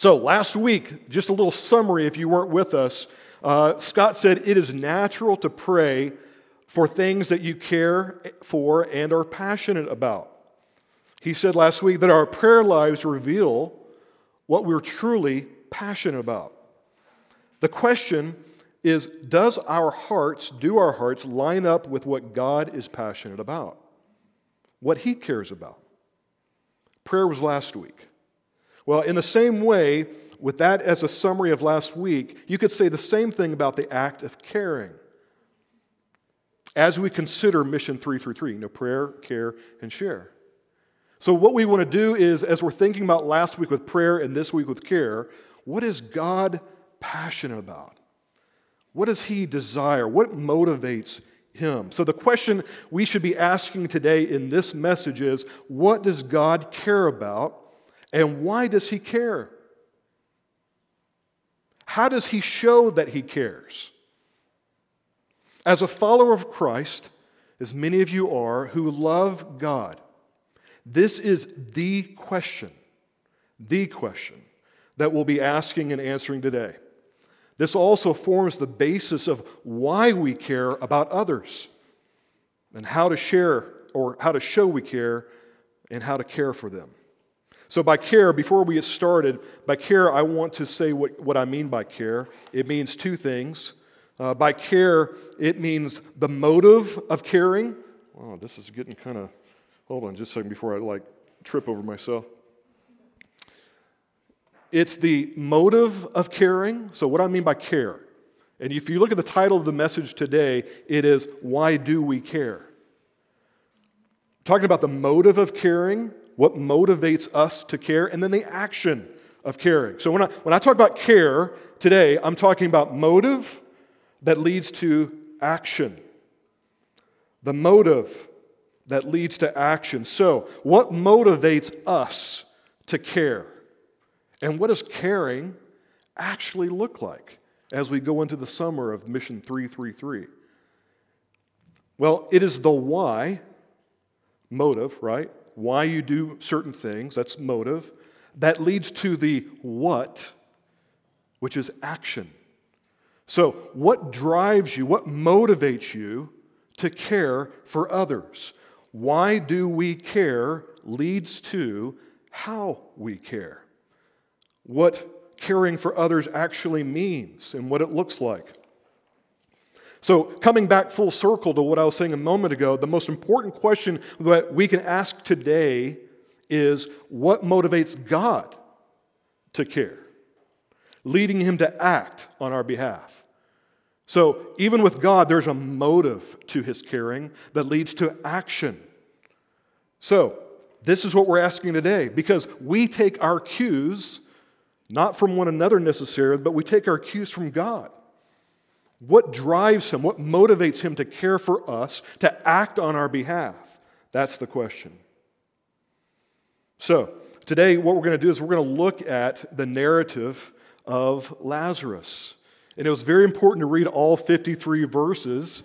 So, last week, just a little summary if you weren't with us. Uh, Scott said it is natural to pray for things that you care for and are passionate about. He said last week that our prayer lives reveal what we're truly passionate about. The question is Does our hearts, do our hearts line up with what God is passionate about? What He cares about? Prayer was last week. Well, in the same way, with that as a summary of last week, you could say the same thing about the act of caring. As we consider Mission 333, you know, prayer, care, and share. So, what we want to do is, as we're thinking about last week with prayer and this week with care, what is God passionate about? What does He desire? What motivates Him? So, the question we should be asking today in this message is what does God care about and why does He care? How does He show that He cares? As a follower of Christ, as many of you are who love God, this is the question, the question that we'll be asking and answering today. This also forms the basis of why we care about others and how to share or how to show we care and how to care for them. So, by care, before we get started, by care, I want to say what, what I mean by care. It means two things. Uh, by care, it means the motive of caring. Oh, this is getting kind of Hold on just a second before I like trip over myself. It's the motive of caring. So, what I mean by care, and if you look at the title of the message today, it is Why Do We Care? talking about the motive of caring, what motivates us to care, and then the action of caring. So, when I, when I talk about care today, I'm talking about motive that leads to action. The motive that leads to action. So, what motivates us to care? And what does caring actually look like as we go into the summer of Mission 333? Well, it is the why, motive, right? Why you do certain things, that's motive, that leads to the what, which is action. So, what drives you, what motivates you to care for others? Why do we care leads to how we care. What caring for others actually means and what it looks like. So, coming back full circle to what I was saying a moment ago, the most important question that we can ask today is what motivates God to care, leading him to act on our behalf? So, even with God, there's a motive to his caring that leads to action. So, this is what we're asking today because we take our cues not from one another necessarily, but we take our cues from God. What drives him? What motivates him to care for us, to act on our behalf? That's the question. So, today, what we're going to do is we're going to look at the narrative of Lazarus. And it was very important to read all 53 verses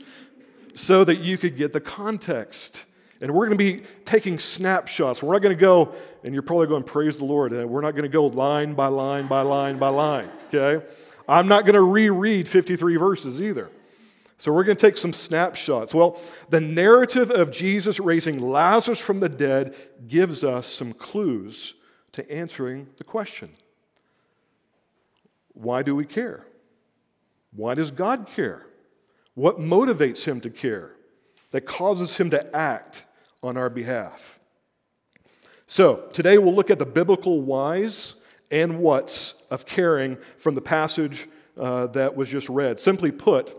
so that you could get the context. And we're going to be taking snapshots. We're not going to go, and you're probably going, praise the Lord. We're not going to go line by line by line by line, okay? I'm not going to reread 53 verses either. So we're going to take some snapshots. Well, the narrative of Jesus raising Lazarus from the dead gives us some clues to answering the question why do we care? Why does God care? What motivates him to care that causes him to act on our behalf? So, today we'll look at the biblical whys and whats of caring from the passage uh, that was just read. Simply put,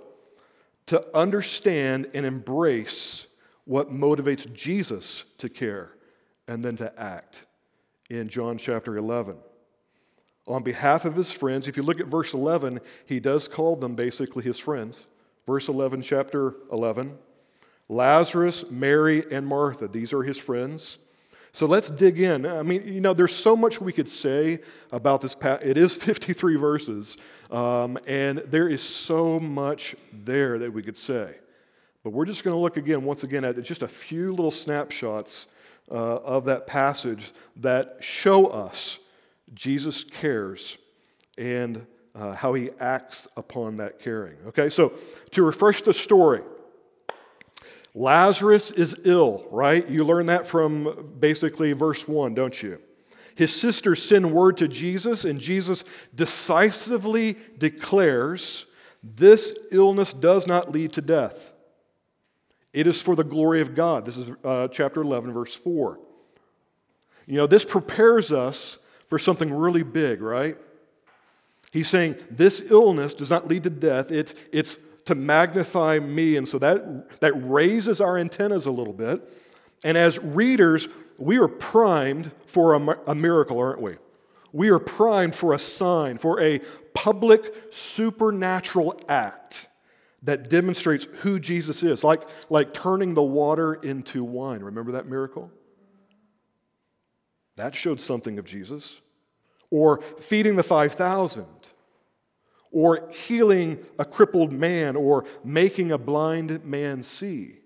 to understand and embrace what motivates Jesus to care and then to act in John chapter 11 on behalf of his friends. If you look at verse 11, he does call them basically his friends. Verse 11, chapter 11 Lazarus, Mary, and Martha. These are his friends. So let's dig in. I mean, you know, there's so much we could say about this. It is 53 verses, um, and there is so much there that we could say. But we're just going to look again, once again, at just a few little snapshots uh, of that passage that show us Jesus cares and uh, how he acts upon that caring. Okay, so to refresh the story, Lazarus is ill, right? You learn that from basically verse 1, don't you? His sisters send word to Jesus, and Jesus decisively declares this illness does not lead to death. It is for the glory of God. This is uh, chapter 11, verse 4. You know, this prepares us for something really big, right? He's saying this illness does not lead to death, it's, it's to magnify me. And so that, that raises our antennas a little bit. And as readers, we are primed for a, a miracle, aren't we? We are primed for a sign, for a public supernatural act that demonstrates who Jesus is, like, like turning the water into wine. Remember that miracle? That showed something of Jesus. Or feeding the 5,000. Or healing a crippled man. Or making a blind man see.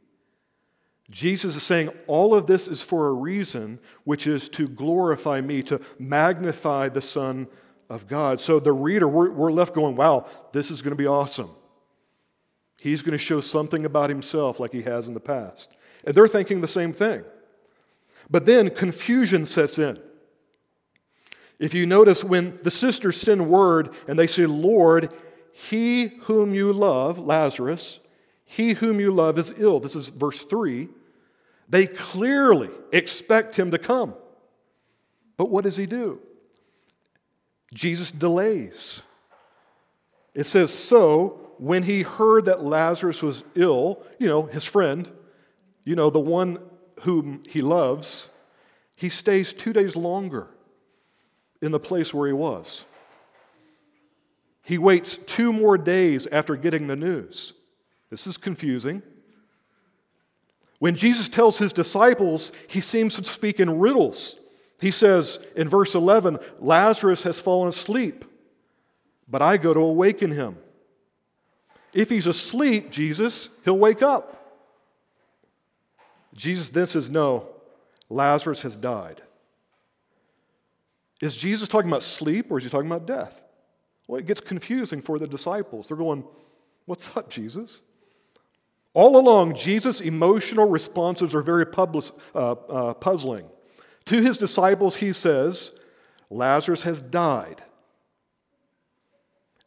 Jesus is saying all of this is for a reason, which is to glorify me, to magnify the Son of God. So the reader, we're, we're left going, wow, this is going to be awesome. He's going to show something about himself like he has in the past. And they're thinking the same thing. But then confusion sets in. If you notice, when the sisters send word and they say, Lord, he whom you love, Lazarus, he whom you love is ill. This is verse 3. They clearly expect him to come. But what does he do? Jesus delays. It says, So when he heard that Lazarus was ill, you know, his friend, you know, the one whom he loves, he stays two days longer in the place where he was. He waits two more days after getting the news. This is confusing. When Jesus tells his disciples, he seems to speak in riddles. He says in verse 11, Lazarus has fallen asleep, but I go to awaken him. If he's asleep, Jesus, he'll wake up. Jesus then says, No, Lazarus has died. Is Jesus talking about sleep or is he talking about death? Well, it gets confusing for the disciples. They're going, What's up, Jesus? All along, Jesus' emotional responses are very public, uh, uh, puzzling. To his disciples, he says, Lazarus has died.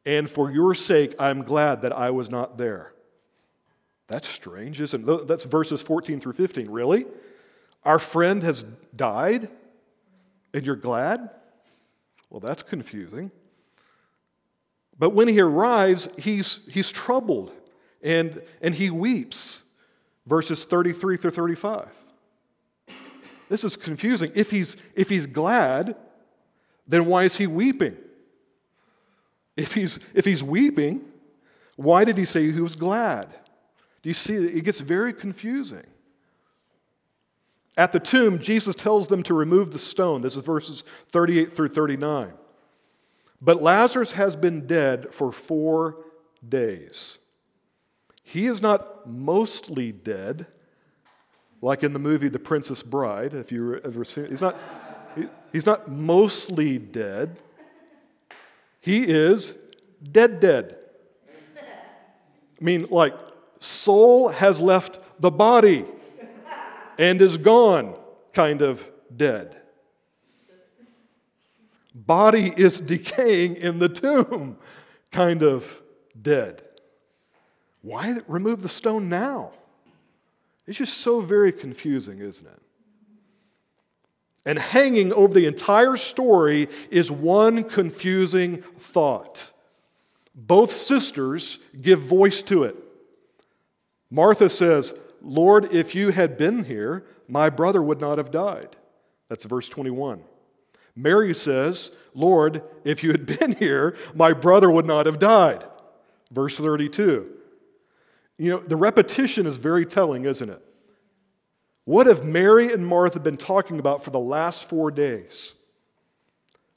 And for your sake, I'm glad that I was not there. That's strange, isn't it? That's verses 14 through 15. Really? Our friend has died and you're glad? Well, that's confusing. But when he arrives, he's, he's troubled and, and he weeps. Verses 33 through 35. This is confusing. If he's, if he's glad, then why is he weeping? If he's, if he's weeping, why did he say he was glad? Do you see? It gets very confusing. At the tomb, Jesus tells them to remove the stone. This is verses 38 through 39. But Lazarus has been dead for four days. He is not mostly dead, like in the movie The Princess Bride, if you ever seen it. He's not, he, he's not mostly dead. He is dead, dead. I mean, like, soul has left the body and is gone, kind of dead. Body is decaying in the tomb, kind of dead. Why remove the stone now? It's just so very confusing, isn't it? And hanging over the entire story is one confusing thought. Both sisters give voice to it. Martha says, Lord, if you had been here, my brother would not have died. That's verse 21. Mary says, Lord, if you had been here, my brother would not have died. Verse 32. You know, the repetition is very telling, isn't it? What have Mary and Martha been talking about for the last four days?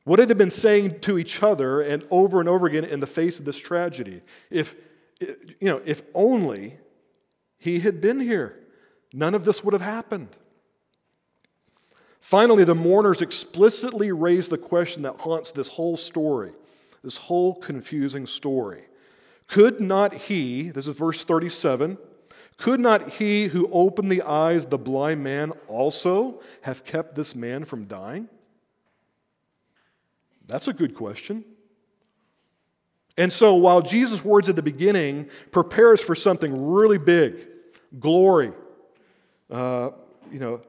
What have they been saying to each other and over and over again in the face of this tragedy? If, you know, if only he had been here, none of this would have happened. Finally, the mourners explicitly raise the question that haunts this whole story, this whole confusing story. Could not he, this is verse 37, could not he who opened the eyes of the blind man also have kept this man from dying? That's a good question. And so while Jesus' words at the beginning prepares for something really big, glory, uh, you know,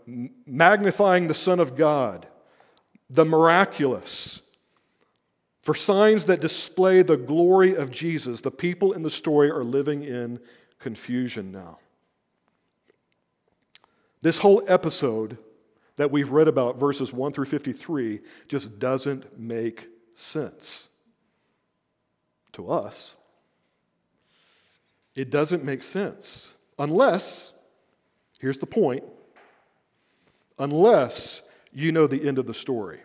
magnifying the Son of God, the miraculous, for signs that display the glory of Jesus, the people in the story are living in confusion now. This whole episode that we've read about, verses 1 through 53, just doesn't make sense to us. It doesn't make sense unless, here's the point, unless you know the end of the story.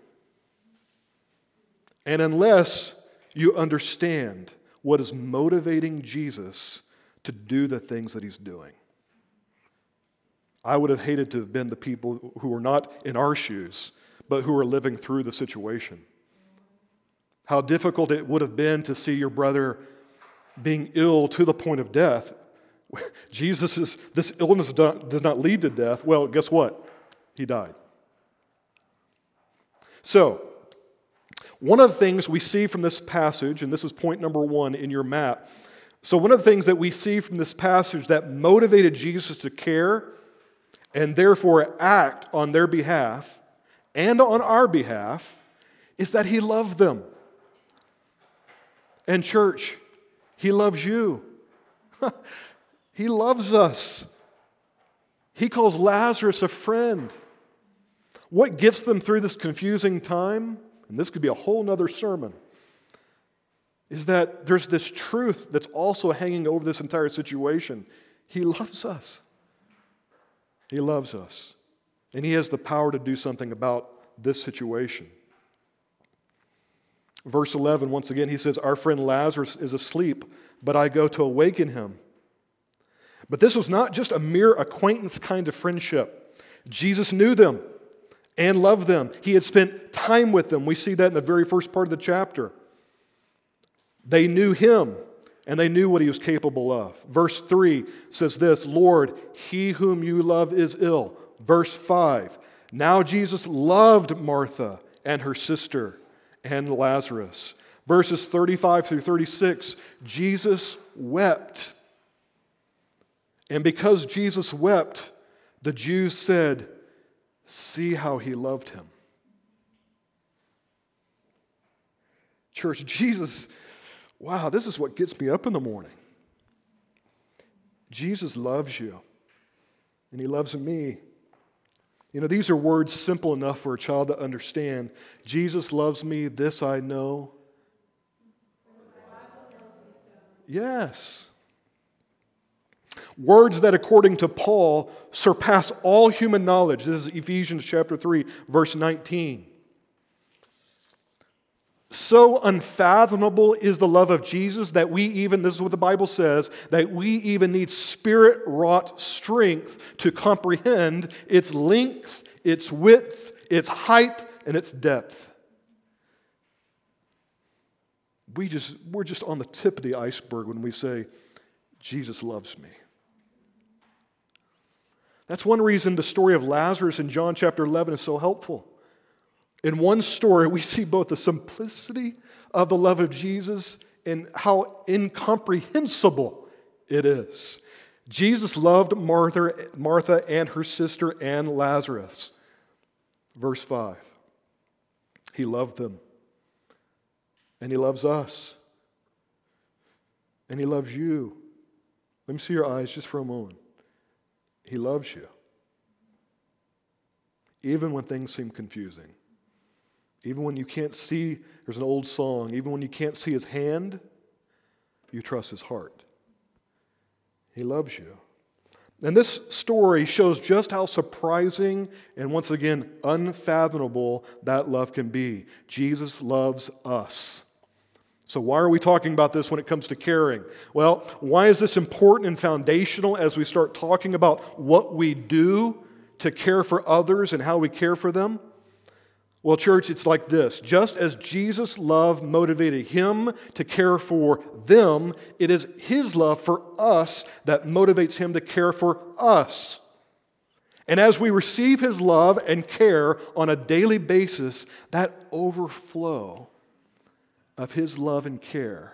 And unless you understand what is motivating Jesus to do the things that he's doing. I would have hated to have been the people who were not in our shoes, but who are living through the situation. How difficult it would have been to see your brother being ill to the point of death. Jesus is, this illness does not lead to death. Well, guess what? He died. So, one of the things we see from this passage, and this is point number one in your map. So, one of the things that we see from this passage that motivated Jesus to care and therefore act on their behalf and on our behalf is that he loved them. And, church, he loves you. he loves us. He calls Lazarus a friend. What gets them through this confusing time, and this could be a whole nother sermon, is that there's this truth that's also hanging over this entire situation. He loves us. He loves us. And He has the power to do something about this situation. Verse 11, once again, he says, Our friend Lazarus is asleep, but I go to awaken him. But this was not just a mere acquaintance kind of friendship. Jesus knew them and loved them. He had spent time with them. We see that in the very first part of the chapter. They knew him and they knew what he was capable of. Verse 3 says this Lord, he whom you love is ill. Verse 5 Now Jesus loved Martha and her sister and Lazarus. Verses 35 through 36 Jesus wept. And because Jesus wept, the Jews said, See how he loved him. Church, Jesus, wow, this is what gets me up in the morning. Jesus loves you, and he loves me. You know, these are words simple enough for a child to understand. Jesus loves me, this I know. Yes. Words that, according to Paul, surpass all human knowledge. This is Ephesians chapter 3, verse 19. So unfathomable is the love of Jesus that we even, this is what the Bible says, that we even need spirit wrought strength to comprehend its length, its width, its height, and its depth. We just, we're just on the tip of the iceberg when we say, Jesus loves me. That's one reason the story of Lazarus in John chapter 11 is so helpful. In one story, we see both the simplicity of the love of Jesus and how incomprehensible it is. Jesus loved Martha, Martha and her sister and Lazarus. Verse 5. He loved them. And he loves us. And he loves you. Let me see your eyes just for a moment. He loves you. Even when things seem confusing. Even when you can't see, there's an old song, even when you can't see his hand, you trust his heart. He loves you. And this story shows just how surprising and once again unfathomable that love can be. Jesus loves us. So, why are we talking about this when it comes to caring? Well, why is this important and foundational as we start talking about what we do to care for others and how we care for them? Well, church, it's like this. Just as Jesus' love motivated him to care for them, it is his love for us that motivates him to care for us. And as we receive his love and care on a daily basis, that overflow of his love and care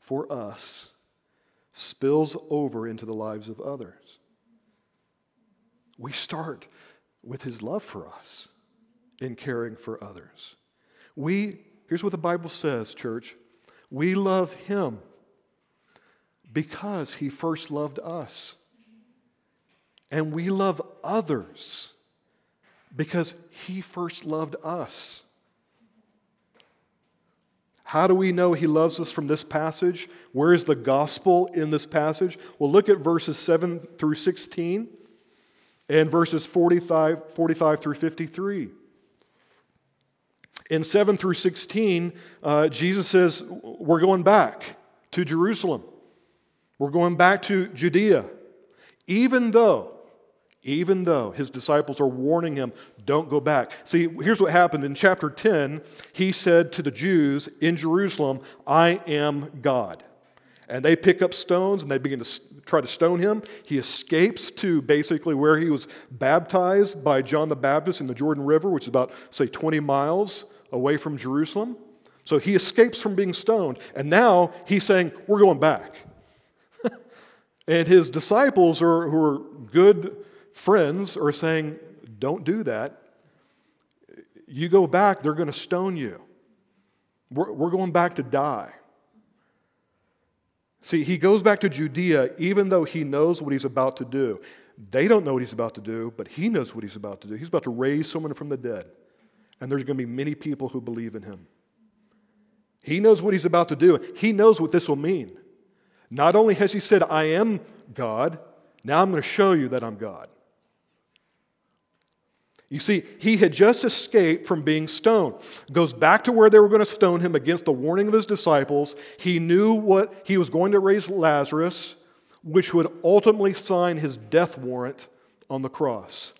for us spills over into the lives of others. We start with his love for us in caring for others. We, here's what the Bible says, church we love him because he first loved us. And we love others because he first loved us. How do we know he loves us from this passage? Where is the gospel in this passage? Well, look at verses 7 through 16 and verses 45, 45 through 53. In 7 through 16, uh, Jesus says, We're going back to Jerusalem. We're going back to Judea. Even though, even though his disciples are warning him, don't go back. See, here's what happened. In chapter 10, he said to the Jews in Jerusalem, I am God. And they pick up stones and they begin to try to stone him. He escapes to basically where he was baptized by John the Baptist in the Jordan River, which is about, say, 20 miles away from Jerusalem. So he escapes from being stoned. And now he's saying, We're going back. and his disciples, are, who are good friends, are saying, Don't do that. You go back, they're going to stone you. We're, we're going back to die. See, he goes back to Judea even though he knows what he's about to do. They don't know what he's about to do, but he knows what he's about to do. He's about to raise someone from the dead, and there's going to be many people who believe in him. He knows what he's about to do. He knows what this will mean. Not only has he said, I am God, now I'm going to show you that I'm God. You see, he had just escaped from being stoned. Goes back to where they were going to stone him against the warning of his disciples. He knew what he was going to raise Lazarus, which would ultimately sign his death warrant on the cross.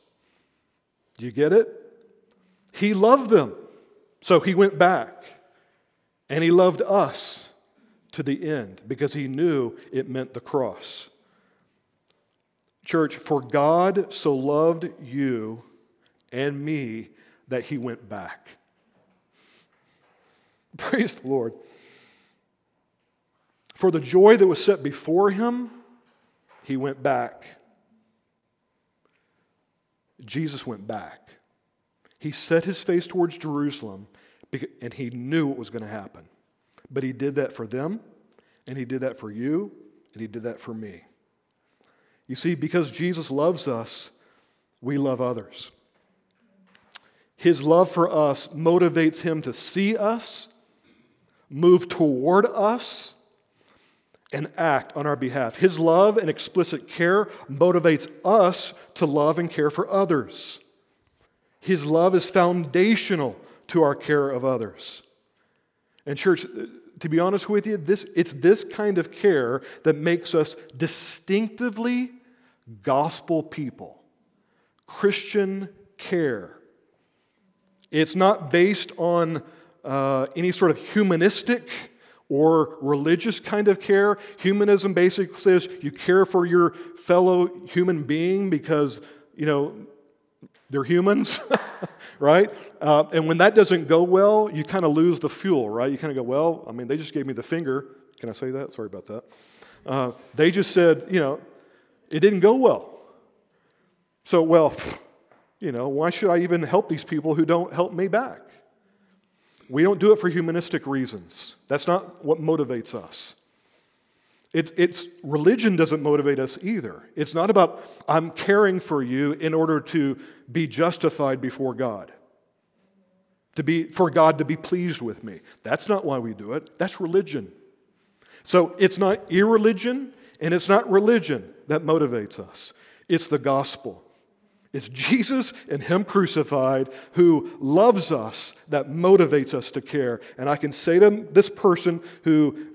Do you get it? He loved them, so he went back. And he loved us to the end because he knew it meant the cross. Church, for God so loved you and me that he went back. Praise the Lord. For the joy that was set before him, he went back. Jesus went back. He set his face towards Jerusalem and he knew what was going to happen. But he did that for them, and he did that for you, and he did that for me. You see, because Jesus loves us, we love others. His love for us motivates him to see us, move toward us, and act on our behalf. His love and explicit care motivates us to love and care for others. His love is foundational to our care of others. And, church, to be honest with you, this, it's this kind of care that makes us distinctively gospel people. Christian care. It's not based on uh, any sort of humanistic or religious kind of care. Humanism basically says you care for your fellow human being because, you know, they're humans, right? Uh, and when that doesn't go well, you kind of lose the fuel, right? You kind of go, well, I mean, they just gave me the finger. Can I say that? Sorry about that. Uh, they just said, you know, it didn't go well. So, well, you know, why should I even help these people who don't help me back? We don't do it for humanistic reasons. That's not what motivates us. It, it's religion doesn't motivate us either. It's not about I'm caring for you in order to be justified before God, to be for God to be pleased with me. That's not why we do it. That's religion. So it's not irreligion and it's not religion that motivates us. It's the gospel. It's Jesus and Him crucified who loves us that motivates us to care. And I can say to this person who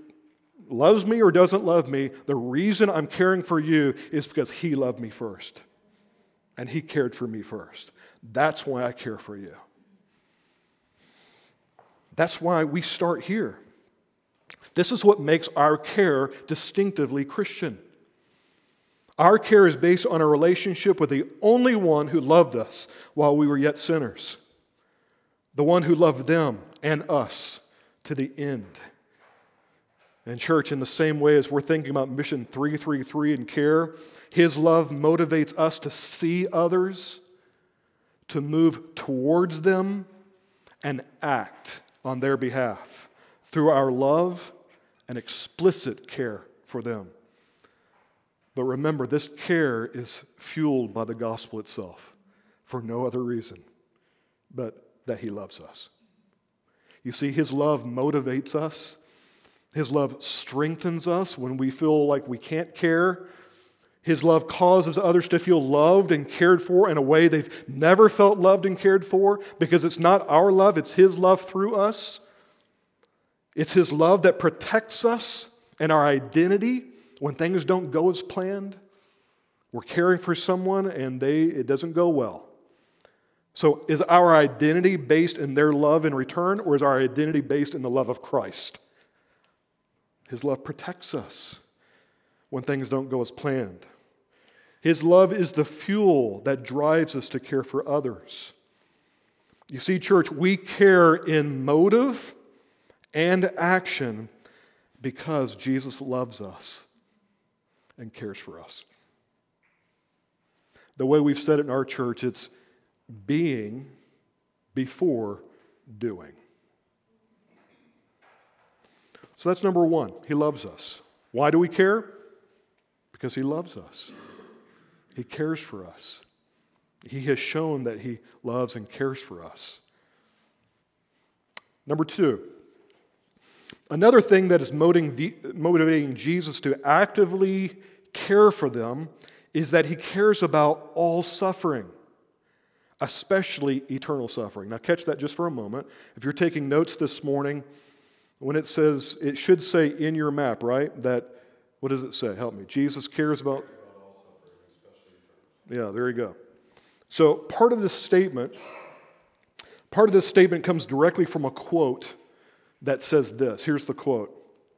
loves me or doesn't love me, the reason I'm caring for you is because He loved me first. and He cared for me first. That's why I care for you. That's why we start here. This is what makes our care distinctively Christian. Our care is based on a relationship with the only one who loved us while we were yet sinners, the one who loved them and us to the end. And, church, in the same way as we're thinking about Mission 333 and care, His love motivates us to see others, to move towards them, and act on their behalf through our love and explicit care for them. But remember, this care is fueled by the gospel itself for no other reason but that He loves us. You see, His love motivates us, His love strengthens us when we feel like we can't care. His love causes others to feel loved and cared for in a way they've never felt loved and cared for because it's not our love, it's His love through us. It's His love that protects us and our identity when things don't go as planned. We're caring for someone and they, it doesn't go well. So, is our identity based in their love in return, or is our identity based in the love of Christ? His love protects us when things don't go as planned. His love is the fuel that drives us to care for others. You see, church, we care in motive and action because Jesus loves us and cares for us. The way we've said it in our church, it's being before doing. So that's number one. He loves us. Why do we care? Because He loves us. He cares for us. He has shown that He loves and cares for us. Number two, another thing that is motivating Jesus to actively care for them is that He cares about all suffering especially eternal suffering. Now, catch that just for a moment. If you're taking notes this morning, when it says, it should say in your map, right? That, what does it say? Help me. Jesus cares about. Yeah, there you go. So, part of this statement, part of this statement comes directly from a quote that says this. Here's the quote,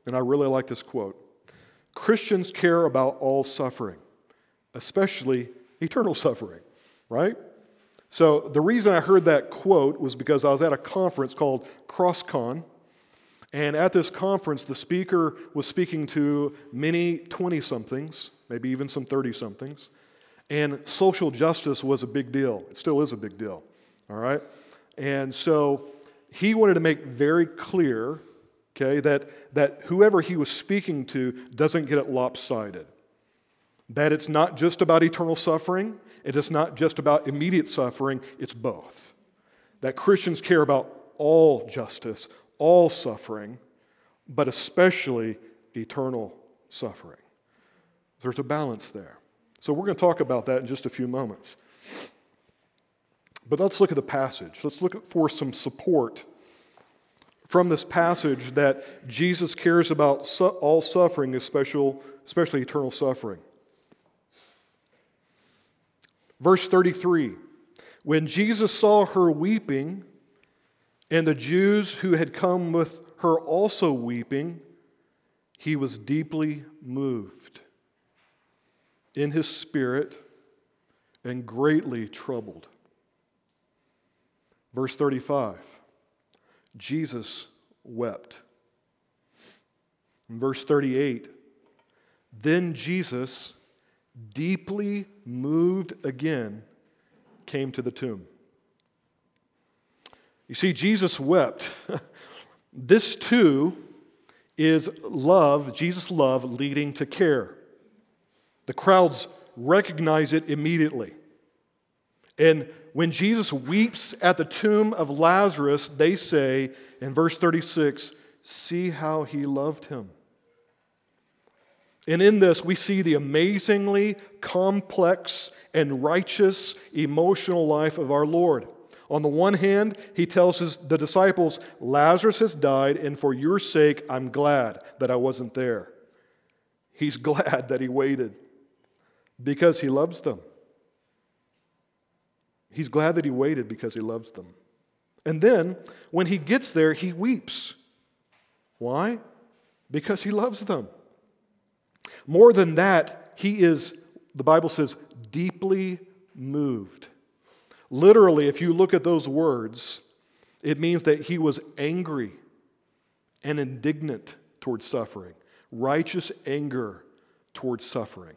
and I really like this quote Christians care about all suffering, especially eternal suffering, right? So, the reason I heard that quote was because I was at a conference called CrossCon. And at this conference, the speaker was speaking to many 20 somethings, maybe even some 30 somethings. And social justice was a big deal. It still is a big deal. All right? And so he wanted to make very clear, okay, that, that whoever he was speaking to doesn't get it lopsided. That it's not just about eternal suffering, it is not just about immediate suffering, it's both. That Christians care about all justice, all suffering, but especially eternal suffering. There's a balance there. So we're going to talk about that in just a few moments. But let's look at the passage. Let's look for some support from this passage that Jesus cares about all suffering, especially, especially eternal suffering. Verse 33 When Jesus saw her weeping, and the Jews who had come with her also weeping, he was deeply moved in his spirit and greatly troubled. Verse 35 Jesus wept. In verse 38, then Jesus deeply moved again, came to the tomb. You see, Jesus wept. this too is love, Jesus' love leading to care. The crowds recognize it immediately. And when Jesus weeps at the tomb of Lazarus, they say in verse 36 See how he loved him. And in this, we see the amazingly complex and righteous emotional life of our Lord. On the one hand, he tells his, the disciples, Lazarus has died, and for your sake, I'm glad that I wasn't there. He's glad that he waited because he loves them. He's glad that he waited because he loves them. And then, when he gets there, he weeps. Why? Because he loves them. More than that, he is, the Bible says, deeply moved. Literally, if you look at those words, it means that he was angry and indignant towards suffering, righteous anger towards suffering.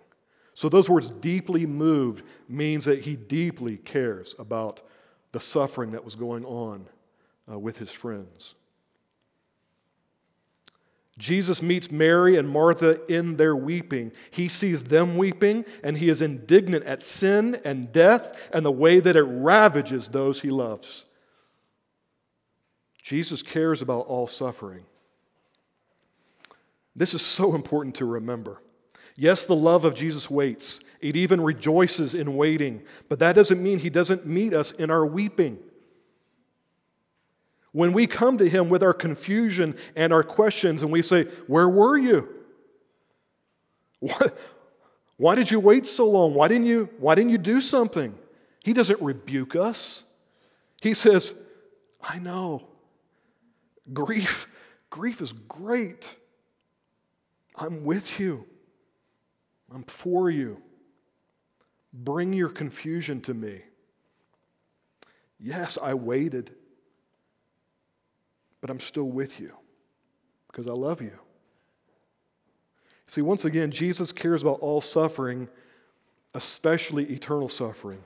So, those words, deeply moved, means that he deeply cares about the suffering that was going on uh, with his friends. Jesus meets Mary and Martha in their weeping. He sees them weeping, and he is indignant at sin and death and the way that it ravages those he loves. Jesus cares about all suffering. This is so important to remember. Yes, the love of Jesus waits. It even rejoices in waiting, but that doesn't mean he doesn't meet us in our weeping. When we come to him with our confusion and our questions and we say, Where were you? Why, why did you wait so long? Why didn't, you, why didn't you do something? He doesn't rebuke us. He says, I know. Grief, grief is great. I'm with you. I'm for you. Bring your confusion to me. Yes, I waited, but I'm still with you because I love you. See, once again, Jesus cares about all suffering, especially eternal suffering.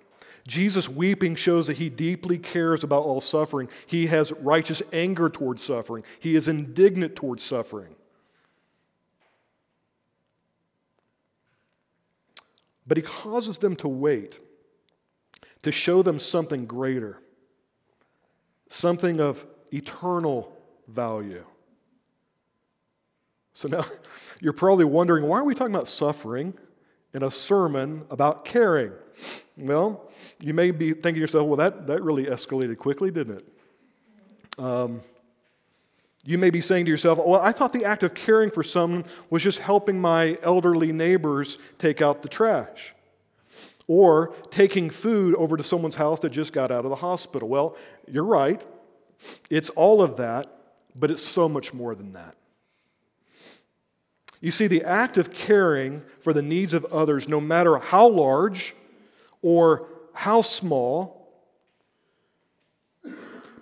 Jesus weeping shows that he deeply cares about all suffering. He has righteous anger towards suffering, he is indignant towards suffering. But he causes them to wait to show them something greater, something of eternal value. So now you're probably wondering why are we talking about suffering in a sermon about caring? Well, you may be thinking to yourself, well, that, that really escalated quickly, didn't it? Um, you may be saying to yourself, well, I thought the act of caring for someone was just helping my elderly neighbors take out the trash or taking food over to someone's house that just got out of the hospital. Well, you're right. It's all of that, but it's so much more than that. You see, the act of caring for the needs of others, no matter how large or how small,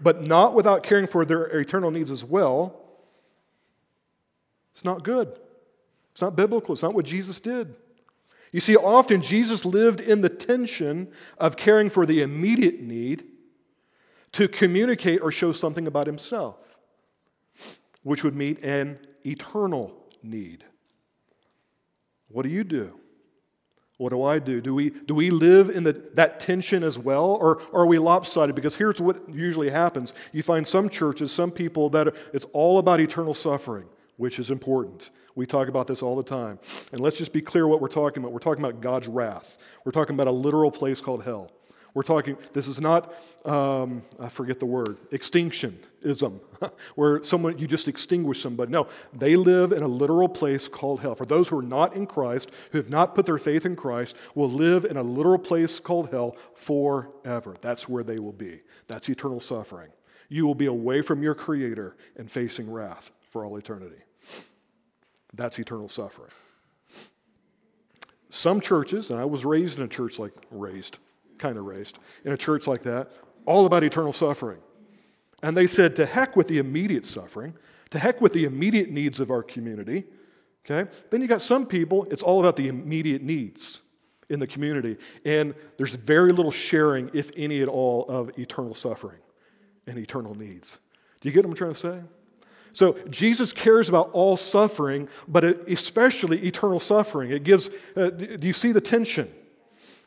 but not without caring for their eternal needs as well, it's not good. It's not biblical. It's not what Jesus did. You see, often Jesus lived in the tension of caring for the immediate need to communicate or show something about himself, which would meet an eternal need. What do you do? What do I do? Do we, do we live in the, that tension as well, or, or are we lopsided? Because here's what usually happens you find some churches, some people that are, it's all about eternal suffering, which is important. We talk about this all the time. And let's just be clear what we're talking about. We're talking about God's wrath, we're talking about a literal place called hell. We're talking, this is not, um, I forget the word, extinctionism, where someone, you just extinguish somebody. No, they live in a literal place called hell. For those who are not in Christ, who have not put their faith in Christ, will live in a literal place called hell forever. That's where they will be. That's eternal suffering. You will be away from your Creator and facing wrath for all eternity. That's eternal suffering. Some churches, and I was raised in a church like raised, kind of raised, in a church like that, all about eternal suffering. And they said, to heck with the immediate suffering, to heck with the immediate needs of our community. Okay? Then you got some people, it's all about the immediate needs in the community. And there's very little sharing, if any at all, of eternal suffering and eternal needs. Do you get what I'm trying to say? So Jesus cares about all suffering, but especially eternal suffering. It gives, uh, do you see the tension?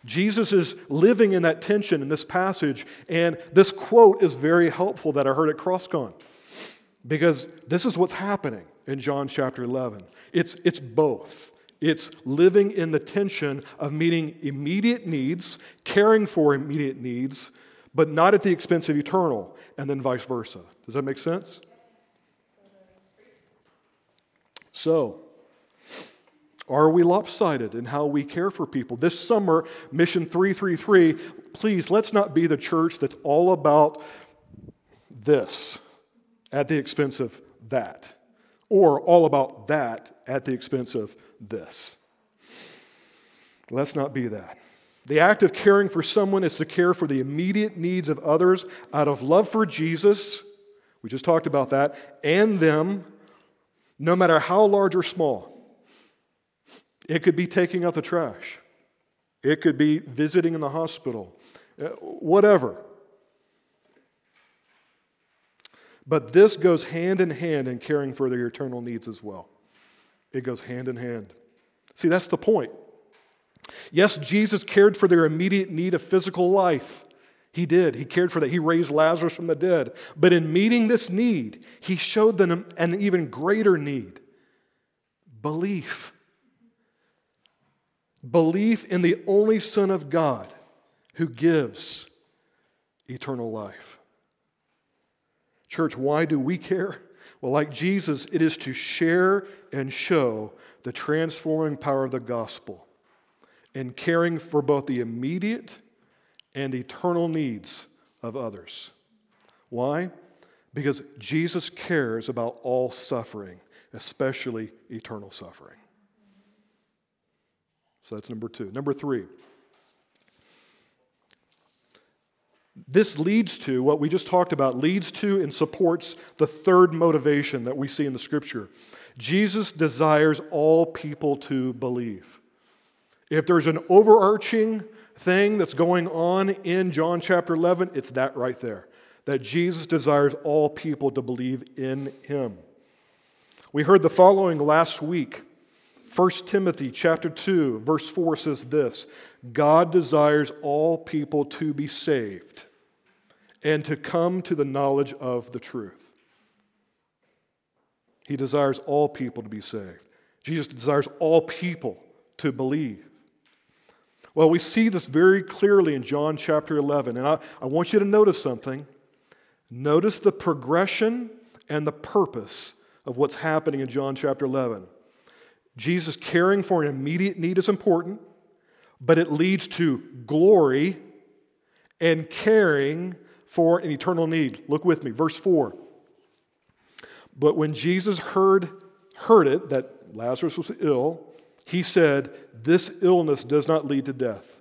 Jesus is living in that tension in this passage, and this quote is very helpful that I heard at CrossCon because this is what's happening in John chapter 11. It's, it's both. It's living in the tension of meeting immediate needs, caring for immediate needs, but not at the expense of eternal, and then vice versa. Does that make sense? So, Are we lopsided in how we care for people? This summer, Mission 333, please let's not be the church that's all about this at the expense of that, or all about that at the expense of this. Let's not be that. The act of caring for someone is to care for the immediate needs of others out of love for Jesus. We just talked about that, and them, no matter how large or small. It could be taking out the trash, it could be visiting in the hospital, uh, whatever. But this goes hand in hand in caring for their eternal needs as well. It goes hand in hand. See, that's the point. Yes, Jesus cared for their immediate need of physical life. He did. He cared for that. He raised Lazarus from the dead. But in meeting this need, he showed them an even greater need belief. Belief in the only Son of God who gives eternal life. Church, why do we care? Well, like Jesus, it is to share and show the transforming power of the gospel in caring for both the immediate and eternal needs of others. Why? Because Jesus cares about all suffering, especially eternal suffering. So that's number two. Number three. This leads to what we just talked about, leads to and supports the third motivation that we see in the scripture. Jesus desires all people to believe. If there's an overarching thing that's going on in John chapter 11, it's that right there. That Jesus desires all people to believe in him. We heard the following last week. 1 Timothy chapter 2 verse 4 says this, God desires all people to be saved and to come to the knowledge of the truth. He desires all people to be saved. Jesus desires all people to believe. Well, we see this very clearly in John chapter 11. And I, I want you to notice something. Notice the progression and the purpose of what's happening in John chapter 11. Jesus caring for an immediate need is important, but it leads to glory and caring for an eternal need. Look with me, verse 4. But when Jesus heard, heard it, that Lazarus was ill, he said, This illness does not lead to death.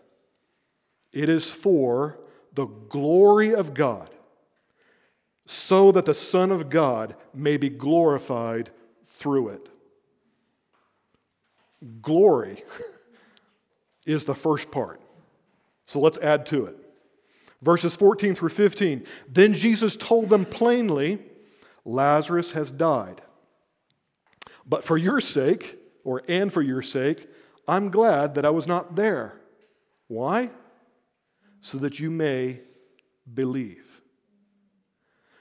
It is for the glory of God, so that the Son of God may be glorified through it. Glory is the first part. So let's add to it. Verses 14 through 15. Then Jesus told them plainly, Lazarus has died. But for your sake, or and for your sake, I'm glad that I was not there. Why? So that you may believe.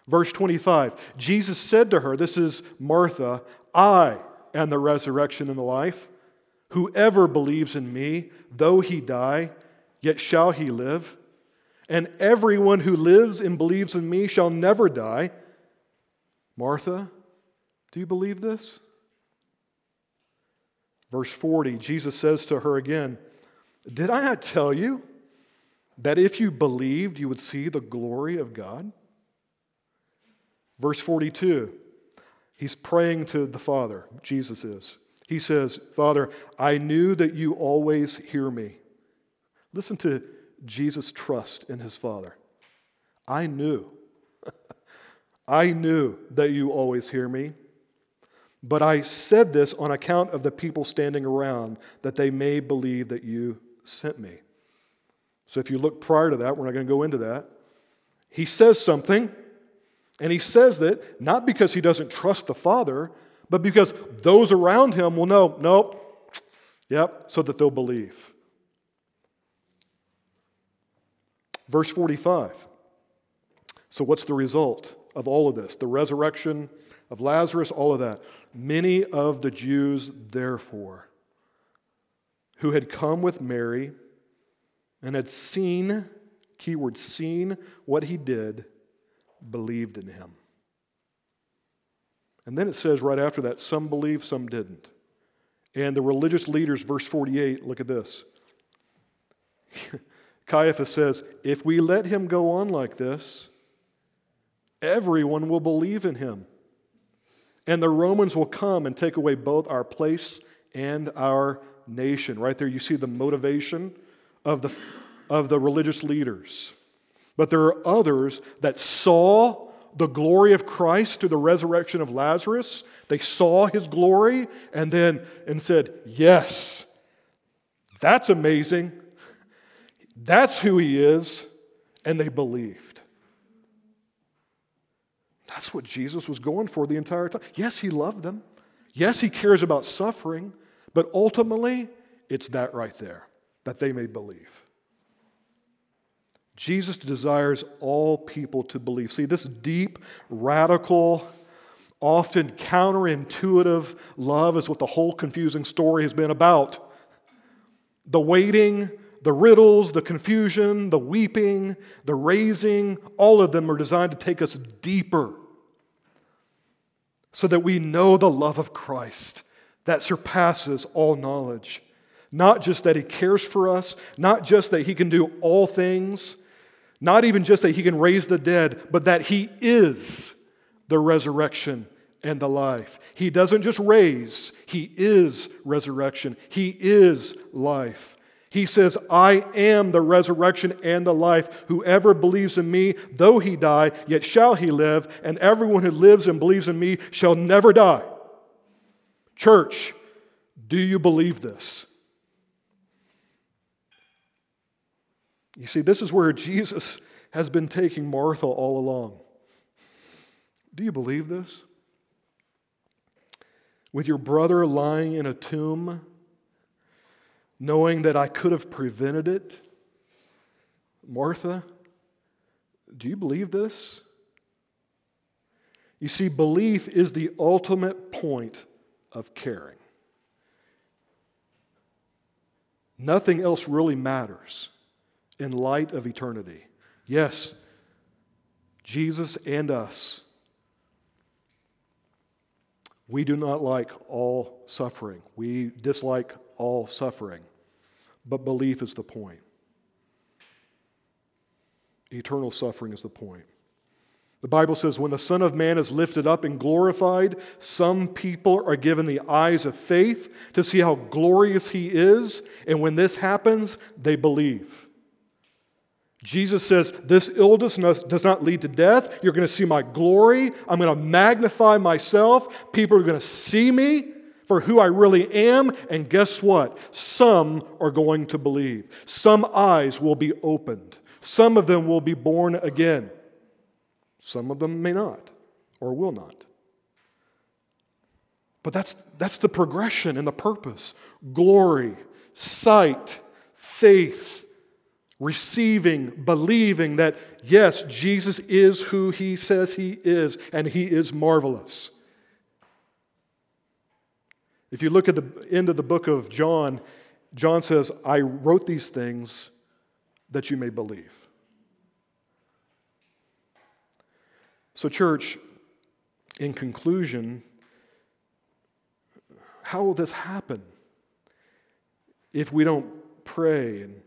Verse 25 Jesus said to her, This is Martha, I am the resurrection and the life. Whoever believes in me, though he die, yet shall he live. And everyone who lives and believes in me shall never die. Martha, do you believe this? Verse 40, Jesus says to her again, Did I not tell you that if you believed, you would see the glory of God? Verse 42, he's praying to the Father, Jesus is. He says, Father, I knew that you always hear me. Listen to Jesus' trust in his Father. I knew. I knew that you always hear me. But I said this on account of the people standing around, that they may believe that you sent me. So if you look prior to that, we're not going to go into that. He says something, and he says that not because he doesn't trust the Father, but because those around him will know, nope, yep, so that they'll believe. Verse 45. So, what's the result of all of this? The resurrection of Lazarus, all of that. Many of the Jews, therefore, who had come with Mary and had seen, keyword seen, what he did, believed in him. And then it says right after that, some believed, some didn't. And the religious leaders, verse 48, look at this. Caiaphas says, If we let him go on like this, everyone will believe in him. And the Romans will come and take away both our place and our nation. Right there, you see the motivation of the, of the religious leaders. But there are others that saw the glory of Christ through the resurrection of Lazarus. They saw his glory and then and said, Yes, that's amazing. That's who he is. And they believed. That's what Jesus was going for the entire time. Yes, he loved them. Yes, he cares about suffering. But ultimately, it's that right there that they may believe. Jesus desires all people to believe. See, this deep, radical, often counterintuitive love is what the whole confusing story has been about. The waiting, the riddles, the confusion, the weeping, the raising, all of them are designed to take us deeper so that we know the love of Christ that surpasses all knowledge. Not just that He cares for us, not just that He can do all things, not even just that He can raise the dead, but that He is the resurrection and the life. He doesn't just raise, He is resurrection, He is life. He says, I am the resurrection and the life. Whoever believes in me, though he die, yet shall he live, and everyone who lives and believes in me shall never die. Church, do you believe this? You see, this is where Jesus has been taking Martha all along. Do you believe this? With your brother lying in a tomb, knowing that I could have prevented it? Martha, do you believe this? You see, belief is the ultimate point of caring. Nothing else really matters in light of eternity. Yes, Jesus and us, we do not like all suffering. We dislike all suffering. But belief is the point. Eternal suffering is the point. The Bible says, when the Son of Man is lifted up and glorified, some people are given the eyes of faith to see how glorious He is. And when this happens, they believe. Jesus says, This illness does not lead to death. You're going to see my glory. I'm going to magnify myself. People are going to see me for who I really am. And guess what? Some are going to believe. Some eyes will be opened. Some of them will be born again. Some of them may not or will not. But that's, that's the progression and the purpose glory, sight, faith, receiving, believing that, yes, Jesus is who he says he is, and he is marvelous. If you look at the end of the book of John, John says, I wrote these things that you may believe. So, church, in conclusion, how will this happen if we don't pray and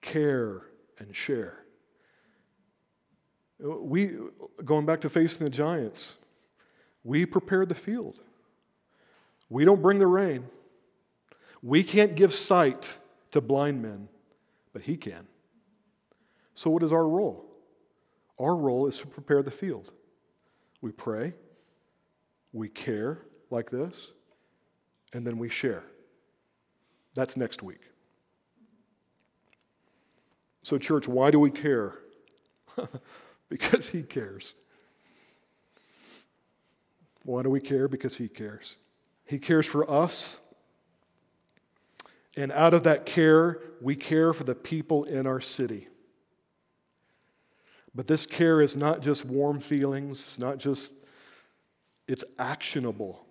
care and share? Uh, we, going back to facing the giants, we prepare the field. We don't bring the rain. We can't give sight to blind men, but He can. So, what is our role? Our role is to prepare the field. We pray, we care like this, and then we share. That's next week. So, church, why do we care? because He cares. Why do we care? Because He cares. He cares for us. And out of that care, we care for the people in our city. But this care is not just warm feelings, it's not just, it's actionable.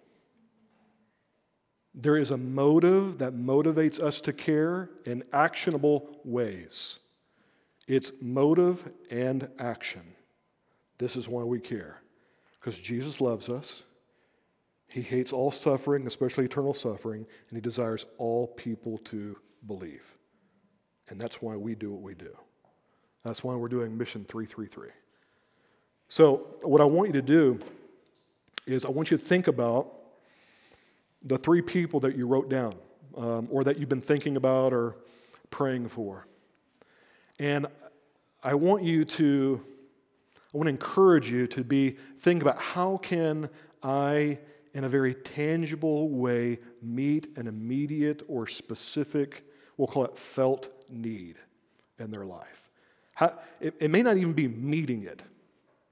There is a motive that motivates us to care in actionable ways. It's motive and action. This is why we care. Because Jesus loves us, He hates all suffering, especially eternal suffering, and he desires all people to believe. And that's why we do what we do. That's why we're doing Mission 333. So, what I want you to do is I want you to think about the three people that you wrote down um, or that you've been thinking about or praying for. And I want you to, I want to encourage you to be think about how can I, in a very tangible way, meet an immediate or specific, we'll call it felt need in their life. How, it, it may not even be meeting it,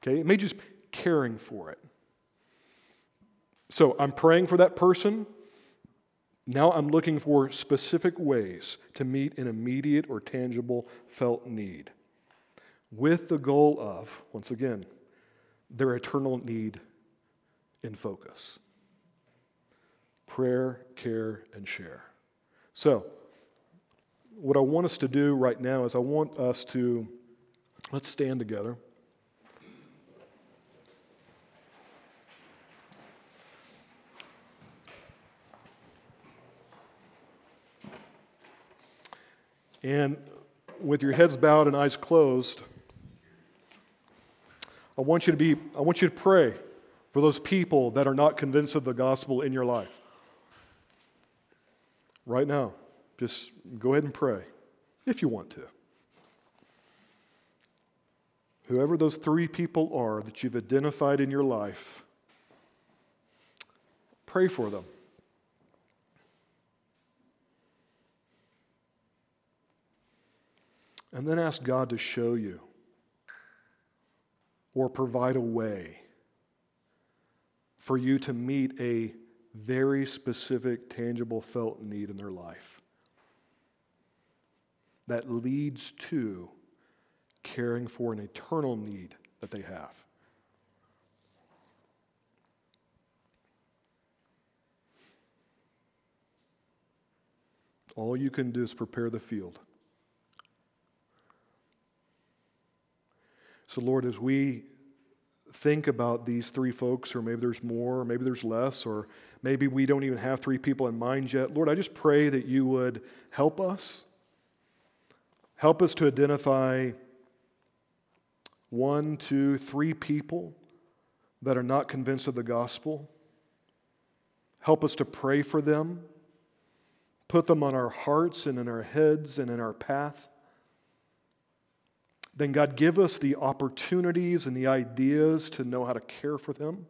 okay? It may just caring for it. So I'm praying for that person. Now I'm looking for specific ways to meet an immediate or tangible felt need with the goal of, once again, their eternal need in focus. Prayer, care, and share. So, what I want us to do right now is I want us to, let's stand together. And with your heads bowed and eyes closed, I want you to be I want you to pray for those people that are not convinced of the gospel in your life. Right now, just go ahead and pray if you want to. Whoever those three people are that you've identified in your life, pray for them. And then ask God to show you or provide a way for you to meet a very specific, tangible, felt need in their life that leads to caring for an eternal need that they have. All you can do is prepare the field. So, Lord, as we think about these three folks, or maybe there's more, or maybe there's less, or maybe we don't even have three people in mind yet, Lord, I just pray that you would help us. Help us to identify one, two, three people that are not convinced of the gospel. Help us to pray for them, put them on our hearts and in our heads and in our path then God, give us the opportunities and the ideas to know how to care for them.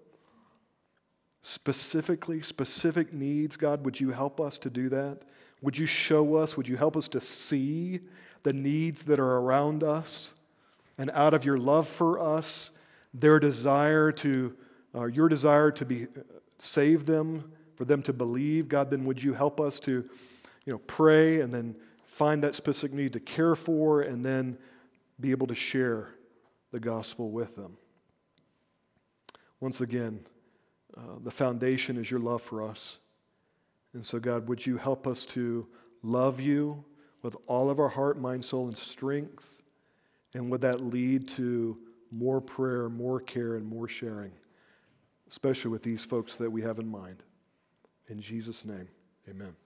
Specifically, specific needs, God, would you help us to do that? Would you show us, would you help us to see the needs that are around us? And out of your love for us, their desire to, uh, your desire to be, save them, for them to believe, God, then would you help us to, you know, pray and then find that specific need to care for and then be able to share the gospel with them. Once again, uh, the foundation is your love for us. And so, God, would you help us to love you with all of our heart, mind, soul, and strength? And would that lead to more prayer, more care, and more sharing, especially with these folks that we have in mind? In Jesus' name, amen.